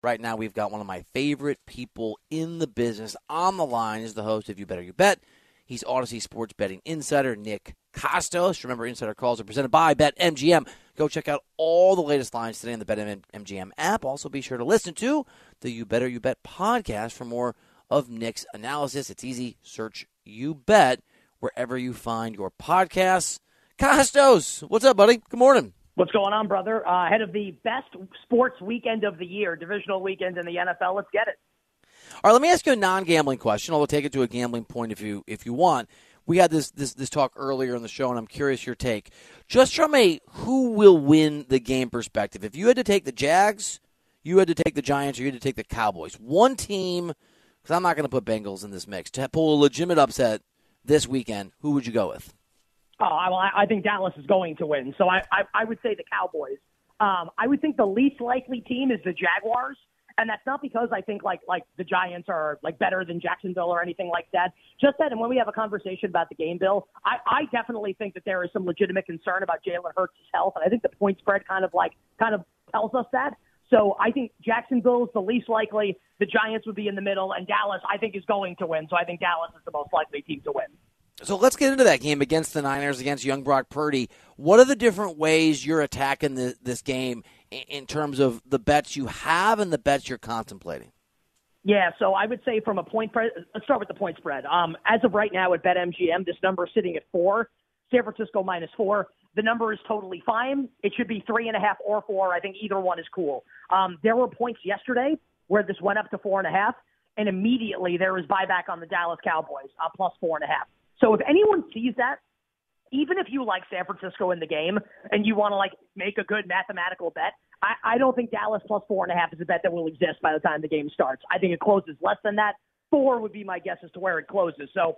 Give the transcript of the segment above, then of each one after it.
Right now, we've got one of my favorite people in the business on the line. Is the host of You Better You Bet. He's Audacy Sports Betting Insider Nick Kostos. Remember, Insider Calls are presented by BetMGM. Go check out all the latest lines today in the BetMGM app. Also, be sure to listen to the You Better You Bet podcast for more of Nick's analysis. It's easy. Search You Bet wherever you find your podcasts. Kostos, what's up, buddy? Good morning. What's going on, brother? Uh, ahead of the best sports weekend of the year, divisional weekend in the NFL. Let's get it. All right, let me ask you a non-gambling question. I'll take it to a gambling point if you if you want. We had this this this talk earlier in the show, and I'm curious your take. Just from a who will win the game perspective, if you had to take the Jags, you had to take the Giants, or you had to take the Cowboys. One team, because I'm not going to put Bengals in this mix to pull a legitimate upset this weekend. Who would you go with? Oh, I, I think Dallas is going to win. So I, I, I would say the Cowboys. Um, I would think the least likely team is the Jaguars, and that's not because I think like like the Giants are like better than Jacksonville or anything like that. Just that, and when we have a conversation about the game, Bill, I, I definitely think that there is some legitimate concern about Jalen Hurts' health, and I think the point spread kind of like kind of tells us that. So I think Jacksonville is the least likely. The Giants would be in the middle, and Dallas I think is going to win. So I think Dallas is the most likely team to win. So let's get into that game against the Niners, against young Brock Purdy. What are the different ways you're attacking the, this game in terms of the bets you have and the bets you're contemplating? Yeah, so I would say from a point, pre- let's start with the point spread. Um, as of right now at BetMGM, this number is sitting at four. San Francisco minus four. The number is totally fine. It should be three and a half or four. I think either one is cool. Um, there were points yesterday where this went up to four and a half, and immediately there was buyback on the Dallas Cowboys, uh, plus four and a half. So if anyone sees that, even if you like San Francisco in the game and you want to like make a good mathematical bet, I, I don't think Dallas plus four and a half is a bet that will exist by the time the game starts. I think it closes less than that. Four would be my guess as to where it closes. So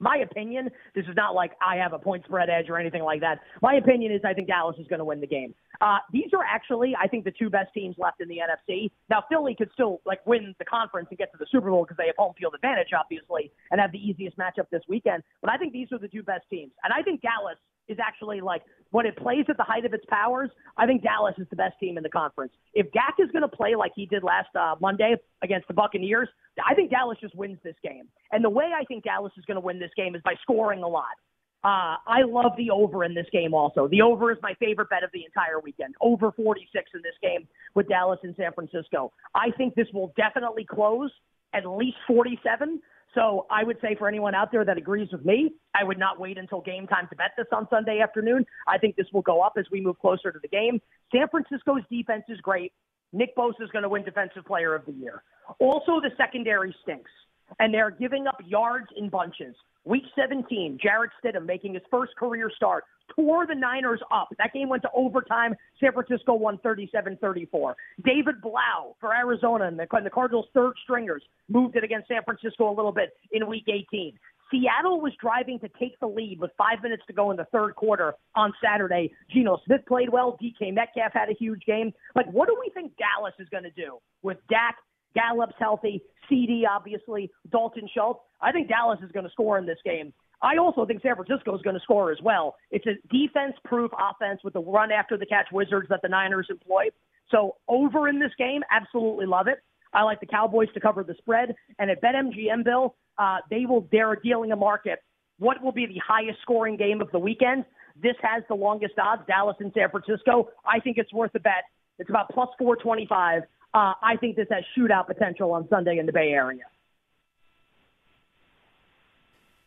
my opinion, this is not like I have a point spread edge or anything like that. My opinion is I think Dallas is going to win the game. Uh, these are actually, I think, the two best teams left in the NFC. Now, Philly could still like win the conference and get to the Super Bowl because they have home field advantage, obviously, and have the easiest matchup this weekend. But I think these are the two best teams, and I think Dallas is actually like when it plays at the height of its powers. I think Dallas is the best team in the conference. If Dak is going to play like he did last uh, Monday against the Buccaneers, I think Dallas just wins this game. And the way I think Dallas is going to win this game is by scoring a lot. Uh, I love the over in this game also. The over is my favorite bet of the entire weekend. Over 46 in this game with Dallas and San Francisco. I think this will definitely close at least 47. So I would say for anyone out there that agrees with me, I would not wait until game time to bet this on Sunday afternoon. I think this will go up as we move closer to the game. San Francisco's defense is great. Nick Bosa is going to win Defensive Player of the Year. Also, the secondary stinks, and they're giving up yards in bunches. Week 17, Jarrett Stidham making his first career start, tore the Niners up. That game went to overtime. San Francisco won 37-34. David Blough for Arizona and the, the Cardinals' third stringers moved it against San Francisco a little bit in Week 18. Seattle was driving to take the lead with five minutes to go in the third quarter on Saturday. Geno Smith played well. DK Metcalf had a huge game. Like, what do we think Dallas is going to do with Dak? Gallup's healthy. CD, obviously. Dalton Schultz. I think Dallas is going to score in this game. I also think San Francisco is going to score as well. It's a defense proof offense with the run after the catch wizards that the Niners employ. So, over in this game, absolutely love it. I like the Cowboys to cover the spread. And at BetMGM, Bill, uh, they will they're dealing a market. What will be the highest scoring game of the weekend? This has the longest odds, Dallas and San Francisco. I think it's worth a bet. It's about plus 425. Uh, I think this has shootout potential on Sunday in the Bay Area.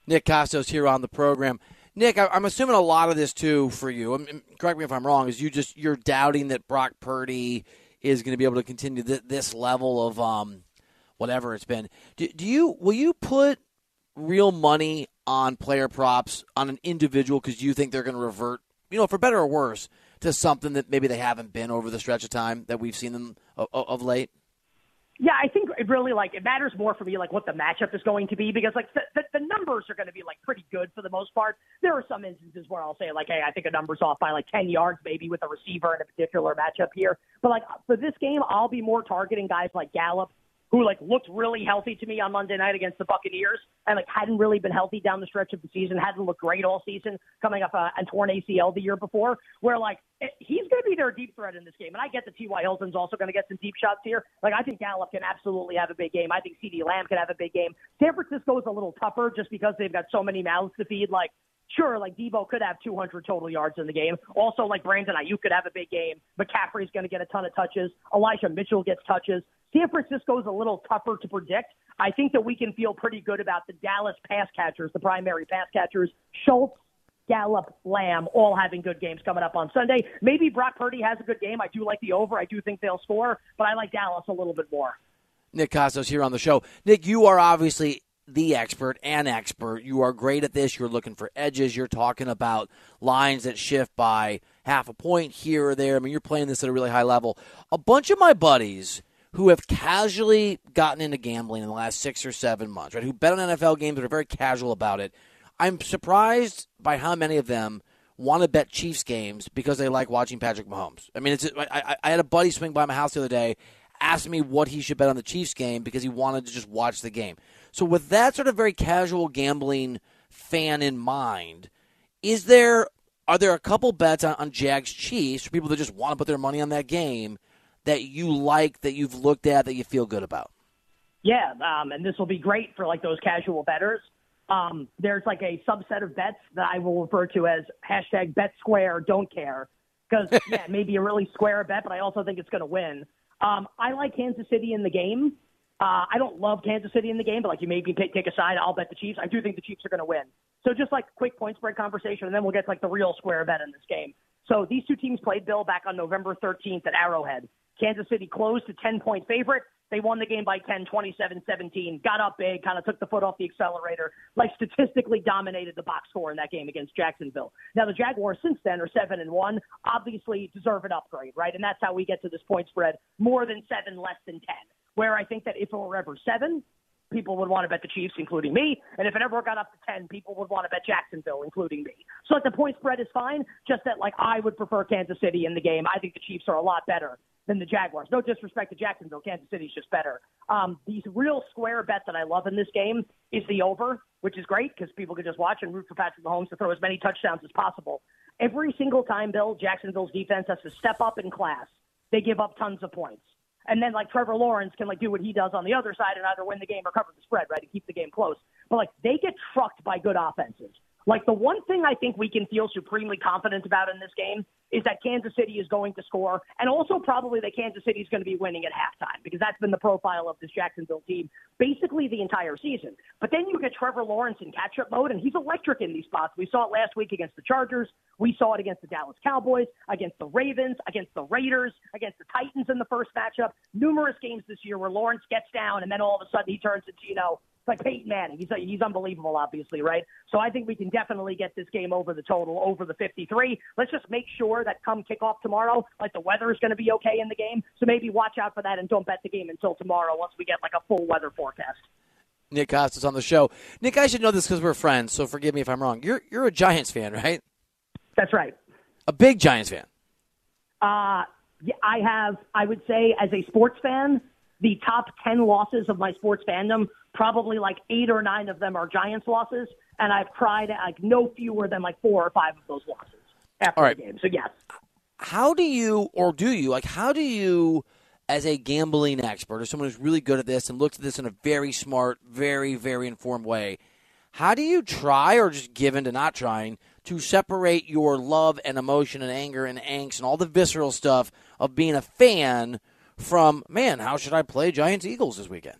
Nick Kostos here on the program. Nick, I'm assuming a lot of this too for you. Correct me if I'm wrong. Is you just you're doubting that Brock Purdy is going to be able to continue this level of um, whatever it's been. Do, do you will you put real money on player props on an individual because you think they're going to revert, you know, for better or worse, to something that maybe they haven't been over the stretch of time that we've seen them of, of late? Yeah, I think it really like it matters more for me like what the matchup is going to be because like the, the, the numbers are going to be like pretty good for the most part. There are some instances where I'll say like, hey, I think a number's off by like ten yards maybe with a receiver in a particular matchup here. But like for this game, I'll be more targeting guys like Gallup, who like looked really healthy to me on Monday night against the Buccaneers and like hadn't really been healthy down the stretch of the season, hadn't looked great all season, coming off a, torn ACL the year before. Where like it, he's going to be their deep threat in this game, and I get that T.Y. Hilton's also going to get some deep shots here. Like I think Gallup can absolutely have a big game. I think C.D. Lamb can have a big game. San Francisco is a little tougher just because they've got so many mouths to feed. Like sure, like Debo could have 200 total yards in the game. Also, like Brandon Aiyuk could have a big game. McCaffrey's going to get a ton of touches. Elijah Mitchell gets touches. San Francisco is a little tougher to predict. I think that we can feel pretty good about the Dallas pass catchers, the primary pass catchers, Schultz, Gallup, Lamb, all having good games coming up on Sunday. Maybe Brock Purdy has a good game. I do like the over. I do think they'll score, but I like Dallas a little bit more. Nick Kostos here on the show. Nick, you are obviously the expert and expert. You are great at this. You're looking for edges. You're talking about lines that shift by half a point here or there. I mean, you're playing this at a really high level. A bunch of my buddies who have casually gotten into gambling in the last six or seven months, right? Who bet on NFL games but are very casual about it. I'm surprised by how many of them want to bet Chiefs games because they like watching Patrick Mahomes. I mean, it's I, I had a buddy swing by my house the other day, asked me what he should bet on the Chiefs game because he wanted to just watch the game. So, with that sort of very casual gambling fan in mind, is there are there a couple bets on, on Jags Chiefs for people that just want to put their money on that game that you like, that you've looked at, that you feel good about? Yeah, um, and this will be great for like those casual betters. Um, there's like a subset of bets that I will refer to as hashtag bet square, don't care. Because, yeah, maybe a really square bet, but I also think it's going to win. Um, I like Kansas City in the game. Uh, I don't love Kansas City in the game, but like you maybe take, take a side. I'll bet the Chiefs. I do think the Chiefs are going to win. So just like quick point spread conversation, and then we'll get to like the real square bet in this game. So these two teams played Bill back on November 13th at Arrowhead. Kansas City closed to 10 point favorite. They won the game by 10, 27 17, got up big, kind of took the foot off the accelerator, like statistically dominated the box score in that game against Jacksonville. Now, the Jaguars since then are 7 and 1, obviously deserve an upgrade, right? And that's how we get to this point spread more than 7, less than 10 where I think that if it were ever seven, people would want to bet the Chiefs, including me. And if it ever got up to 10, people would want to bet Jacksonville, including me. So like the point spread is fine, just that like I would prefer Kansas City in the game. I think the Chiefs are a lot better than the Jaguars. No disrespect to Jacksonville, Kansas City's just better. Um, these real square bets that I love in this game is the over, which is great because people can just watch and root for Patrick Mahomes to throw as many touchdowns as possible. Every single time, Bill, Jacksonville's defense has to step up in class. They give up tons of points. And then like Trevor Lawrence can like do what he does on the other side and either win the game or cover the spread, right, to keep the game close. But like they get trucked by good offenses. Like the one thing I think we can feel supremely confident about in this game is that Kansas City is going to score, and also probably that Kansas City is going to be winning at halftime because that's been the profile of this Jacksonville team basically the entire season. But then you get Trevor Lawrence in catch-up mode, and he's electric in these spots. We saw it last week against the Chargers. We saw it against the Dallas Cowboys, against the Ravens, against the Raiders, against the Titans in the first matchup. Numerous games this year where Lawrence gets down, and then all of a sudden he turns into you know like Peyton Manning. He's he's unbelievable, obviously, right? So I think we can definitely get this game over the total, over the 53. Let's just make sure that come kickoff tomorrow, like the weather is going to be okay in the game. So maybe watch out for that and don't bet the game until tomorrow once we get like a full weather forecast. Nick Kostos on the show. Nick, I should know this because we're friends, so forgive me if I'm wrong. You're you're a Giants fan, right? That's right. A big Giants fan. Uh, yeah, I have. I would say, as a sports fan, the top 10 losses of my sports fandom, probably like eight or nine of them are Giants losses. And I've cried at like no fewer than like four or five of those losses after All right. the game. So, yes. How do you, or do you, like, how do you, as a gambling expert or someone who's really good at this and looks at this in a very smart, very, very informed way, how do you try, or just given to not trying, to separate your love and emotion and anger and angst and all the visceral stuff of being a fan from, man, how should I play Giants Eagles this weekend?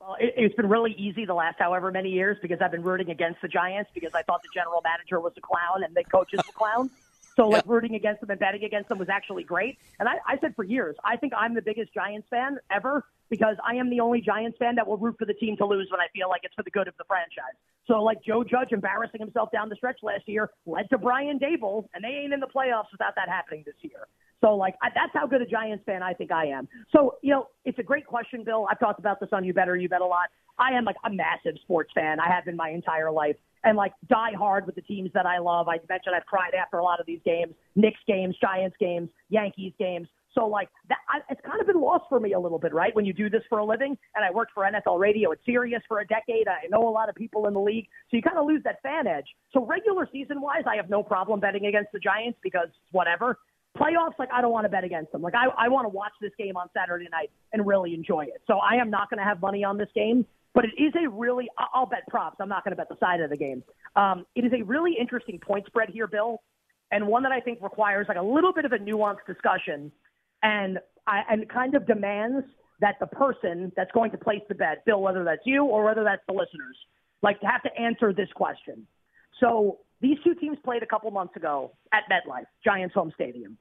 Well, it, it's been really easy the last however many years because I've been rooting against the Giants because I thought the general manager was a clown and the coach is a clown. So like Yeah. rooting against them and betting against them was actually great. And I, I said for years, I think I'm the biggest Giants fan ever because I am the only Giants fan that will root for the team to lose when I feel like it's for the good of the franchise. So like Joe Judge embarrassing himself down the stretch last year led to Brian Daboll, and they ain't in the playoffs without that happening this year. So like I, that's how good a Giants fan I think I am. So you know it's a great question, Bill. I've talked about this on You Better You Bet a lot. I am like a massive sports fan. I have been my entire life, and like die hard with the teams that I love. I mentioned I've cried after a lot of these games: Knicks games, Giants games, Yankees games. So like that, I, it's kind of been lost for me a little bit, right? When you do this for a living, and I worked for NFL Radio at Sirius for a decade. I know a lot of people in the league, so you kind of lose that fan edge. So regular season wise, I have no problem betting against the Giants because whatever. Playoffs, like I don't want to bet against them. Like I, I want to watch this game on Saturday night and really enjoy it. So I am not going to have money on this game, but it is a really. I'll bet props. I'm not going to bet the side of the game. Um, it is a really interesting point spread here, Bill, and one that I think requires like a little bit of a nuanced discussion, and I, and kind of demands that the person that's going to place the bet, Bill, whether that's you or whether that's the listeners, like to have to answer this question. So these two teams played a couple months ago at MetLife, Giants home stadium.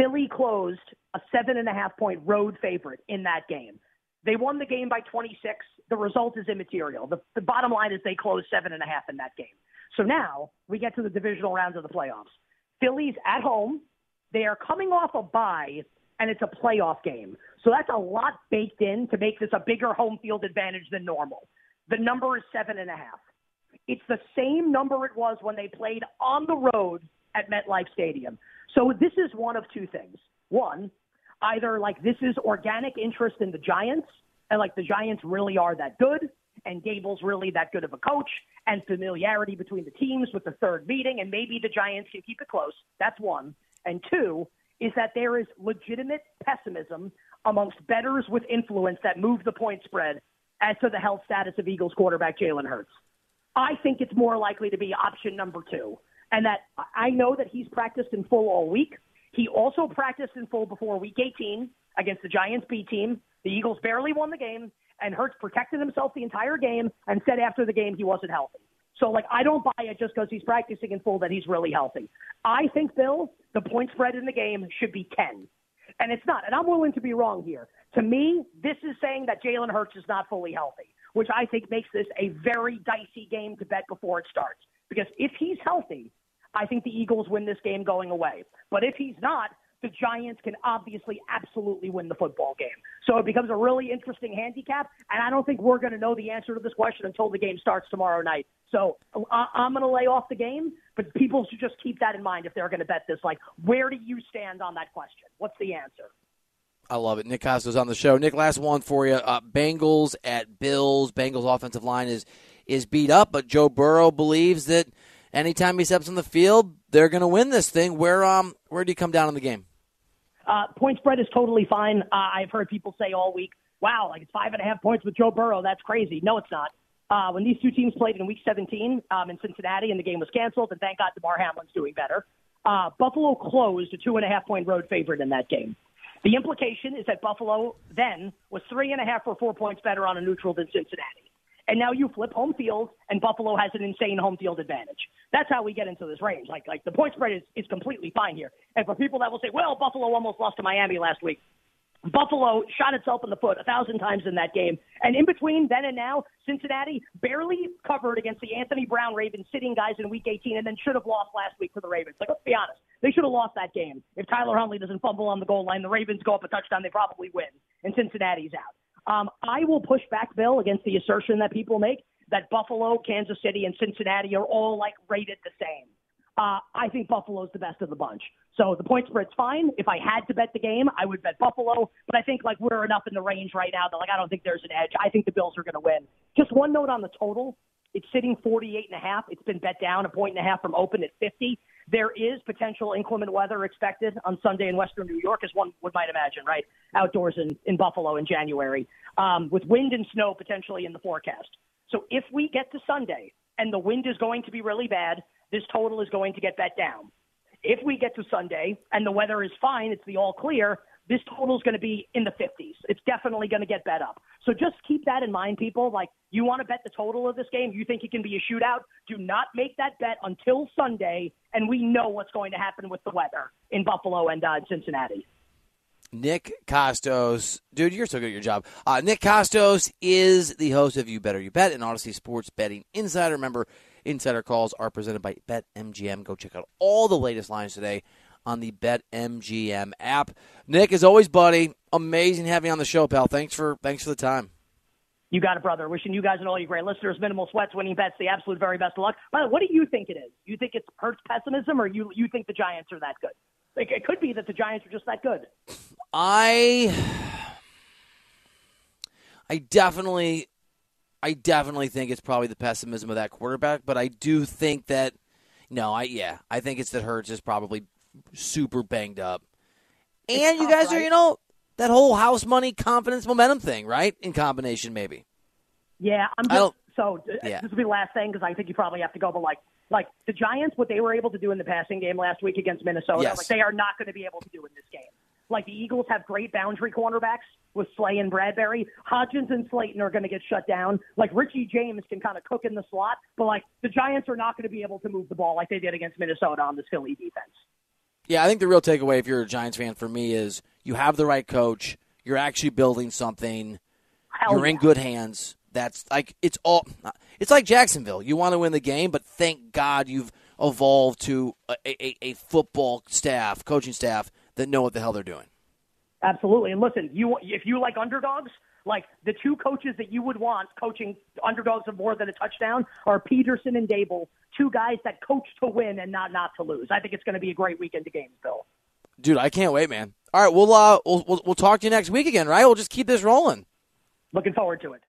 Philly closed a seven and a half point road favorite in that game. They won the game by 26. The result is immaterial. The, the bottom line is they closed seven and a half in that game. So now we get to the divisional rounds of the playoffs. Philly's at home. They are coming off a bye, and it's a playoff game. So that's a lot baked in to make this a bigger home field advantage than normal. The number is seven and a half. It's the same number it was when they played on the road at MetLife Stadium. So this is one of two things. One, either like this is organic interest in the Giants, and like the Giants really are that good, and Daboll's really that good of a coach, and familiarity between the teams with the third meeting, and maybe the Giants can keep it close. That's one. And two is that there is legitimate pessimism amongst bettors with influence that move the point spread as to the health status of Eagles quarterback Jalen Hurts. I think it's more likely to be option number two and that I know that he's practiced in full all week. He also practiced in full before week 18 against the Giants B team. The Eagles barely won the game, and Hurts protected himself the entire game and said after the game he wasn't healthy. So, like, I don't buy it just because he's practicing in full that he's really healthy. I think, Bill, the point spread in the game should be 10. And it's not. And I'm willing to be wrong here. To me, this is saying that Jalen Hurts is not fully healthy, which I think makes this a very dicey game to bet before it starts. Because if he's healthy, I think the Eagles win this game going away. But if he's not, the Giants can obviously absolutely win the football game. So it becomes a really interesting handicap, and I don't think we're going to know the answer to this question until the game starts tomorrow night. So I'm going to lay off the game, but people should just keep that in mind if they're going to bet this. Like, where do you stand on that question? What's the answer? I love it. Nick Kostos on the show. Nick, last one for you. Uh, Bengals at Bills. Bengals offensive line is is beat up, but Joe Burrow believes that – anytime he steps on the field, they're going to win this thing. Where um where do you come down in the game? Uh, point spread is totally fine. Uh, I've heard people say all week, "Wow, like it's five and a half points with Joe Burrow. That's crazy." No, it's not. Uh, when these two teams played in Week 17 um, in Cincinnati, and the game was canceled, and thank God Damar Hamlin's doing better. Uh, Buffalo closed a two and a half point road favorite in that game. The implication is that Buffalo then was three and a half or four points better on a neutral than Cincinnati and now you flip home field, and Buffalo has an insane home field advantage. That's how we get into this range. Like, like the point spread is, is completely fine here. And for people that will say, well, Buffalo almost lost to Miami last week, Buffalo shot itself in the foot a thousand times in that game. And in between then and now, Cincinnati barely covered against the Anthony Brown Ravens sitting guys in week 18 and then should have lost last week to the Ravens. Like, let's be honest. They should have lost that game. If Tyler Huntley doesn't fumble on the goal line, the Ravens go up a touchdown, they probably win. And Cincinnati's out. Um, I will push back, Bill, against the assertion that people make that Buffalo, Kansas City, and Cincinnati are all like rated the same. Uh, I think Buffalo's the best of the bunch. So the point spread's fine. If I had to bet the game, I would bet Buffalo. But I think like we're enough in the range right now that like I don't think there's an edge. I think the Bills are going to win. Just one note on the total. It's sitting 48 and a half. It's been bet down a point and a half from open at 50. There is potential inclement weather expected on Sunday in western New York, as one would might imagine, right? Outdoors in, in Buffalo in January, um, with wind and snow potentially in the forecast. So if we get to Sunday and the wind is going to be really bad, this total is going to get bet down. If we get to Sunday and the weather is fine, it's the all clear, this total is going to be in the 50s. It's definitely going to get bet up. So just keep that in mind, people. Like, you want to bet the total of this game? You think it can be a shootout? Do not make that bet until Sunday, and we know what's going to happen with the weather in Buffalo and uh, Cincinnati. Nick Kostos. Dude, you're so good at your job. Uh, Nick Kostos is the host of You Better You Bet, and Audacy Sports Betting Insider. Remember, insider calls are presented by BetMGM. Go check out all the latest lines today on the BetMGM app. Nick, as always, buddy, amazing having you on the show, pal. Thanks for thanks for the time. You got it, brother. Wishing you guys and all you great listeners minimal sweats, winning bets, the absolute very best of luck. By the way, what do you think it is? You think it's Hurts pessimism, or you you think the Giants are that good? It, it could be that the Giants are just that good. I I definitely I definitely think it's probably the pessimism of that quarterback, but I do think that no, I yeah, I think it's that Hurts is probably super banged up. And you guys are, you know, that whole house money confidence momentum thing, right? In combination maybe. Yeah, I'm just so uh, Yeah. this will be the last thing because I think you probably have to go, but like like the Giants, what they were able to do in the passing game last week against Minnesota, Yes. like they are not going to be able to do in this game. Like the Eagles have great boundary cornerbacks with Slay and Bradberry. Hodgins and Slayton are going to get shut down. Like Richie James can kind of cook in the slot, but like the Giants are not going to be able to move the ball like they did against Minnesota on this Philly defense. Yeah, I think the real takeaway if you're a Giants fan for me is you have the right coach, you're actually building something, Hell you're in good hands. That's like it's all it's like Jacksonville. You want to win the game, but thank God you've evolved to a, a, a football staff, coaching staff that know what the hell they're doing. Absolutely. And listen, you if you like underdogs, like the two coaches that you would want coaching underdogs of more than a touchdown are Pederson and Daboll, two guys that coach to win and not not to lose. I think it's going to be a great weekend of games, Bill. Dude, I can't wait, man. All right, we'll uh we'll, we'll, we'll talk to you next week again, right? We'll just keep this rolling. Looking forward to it.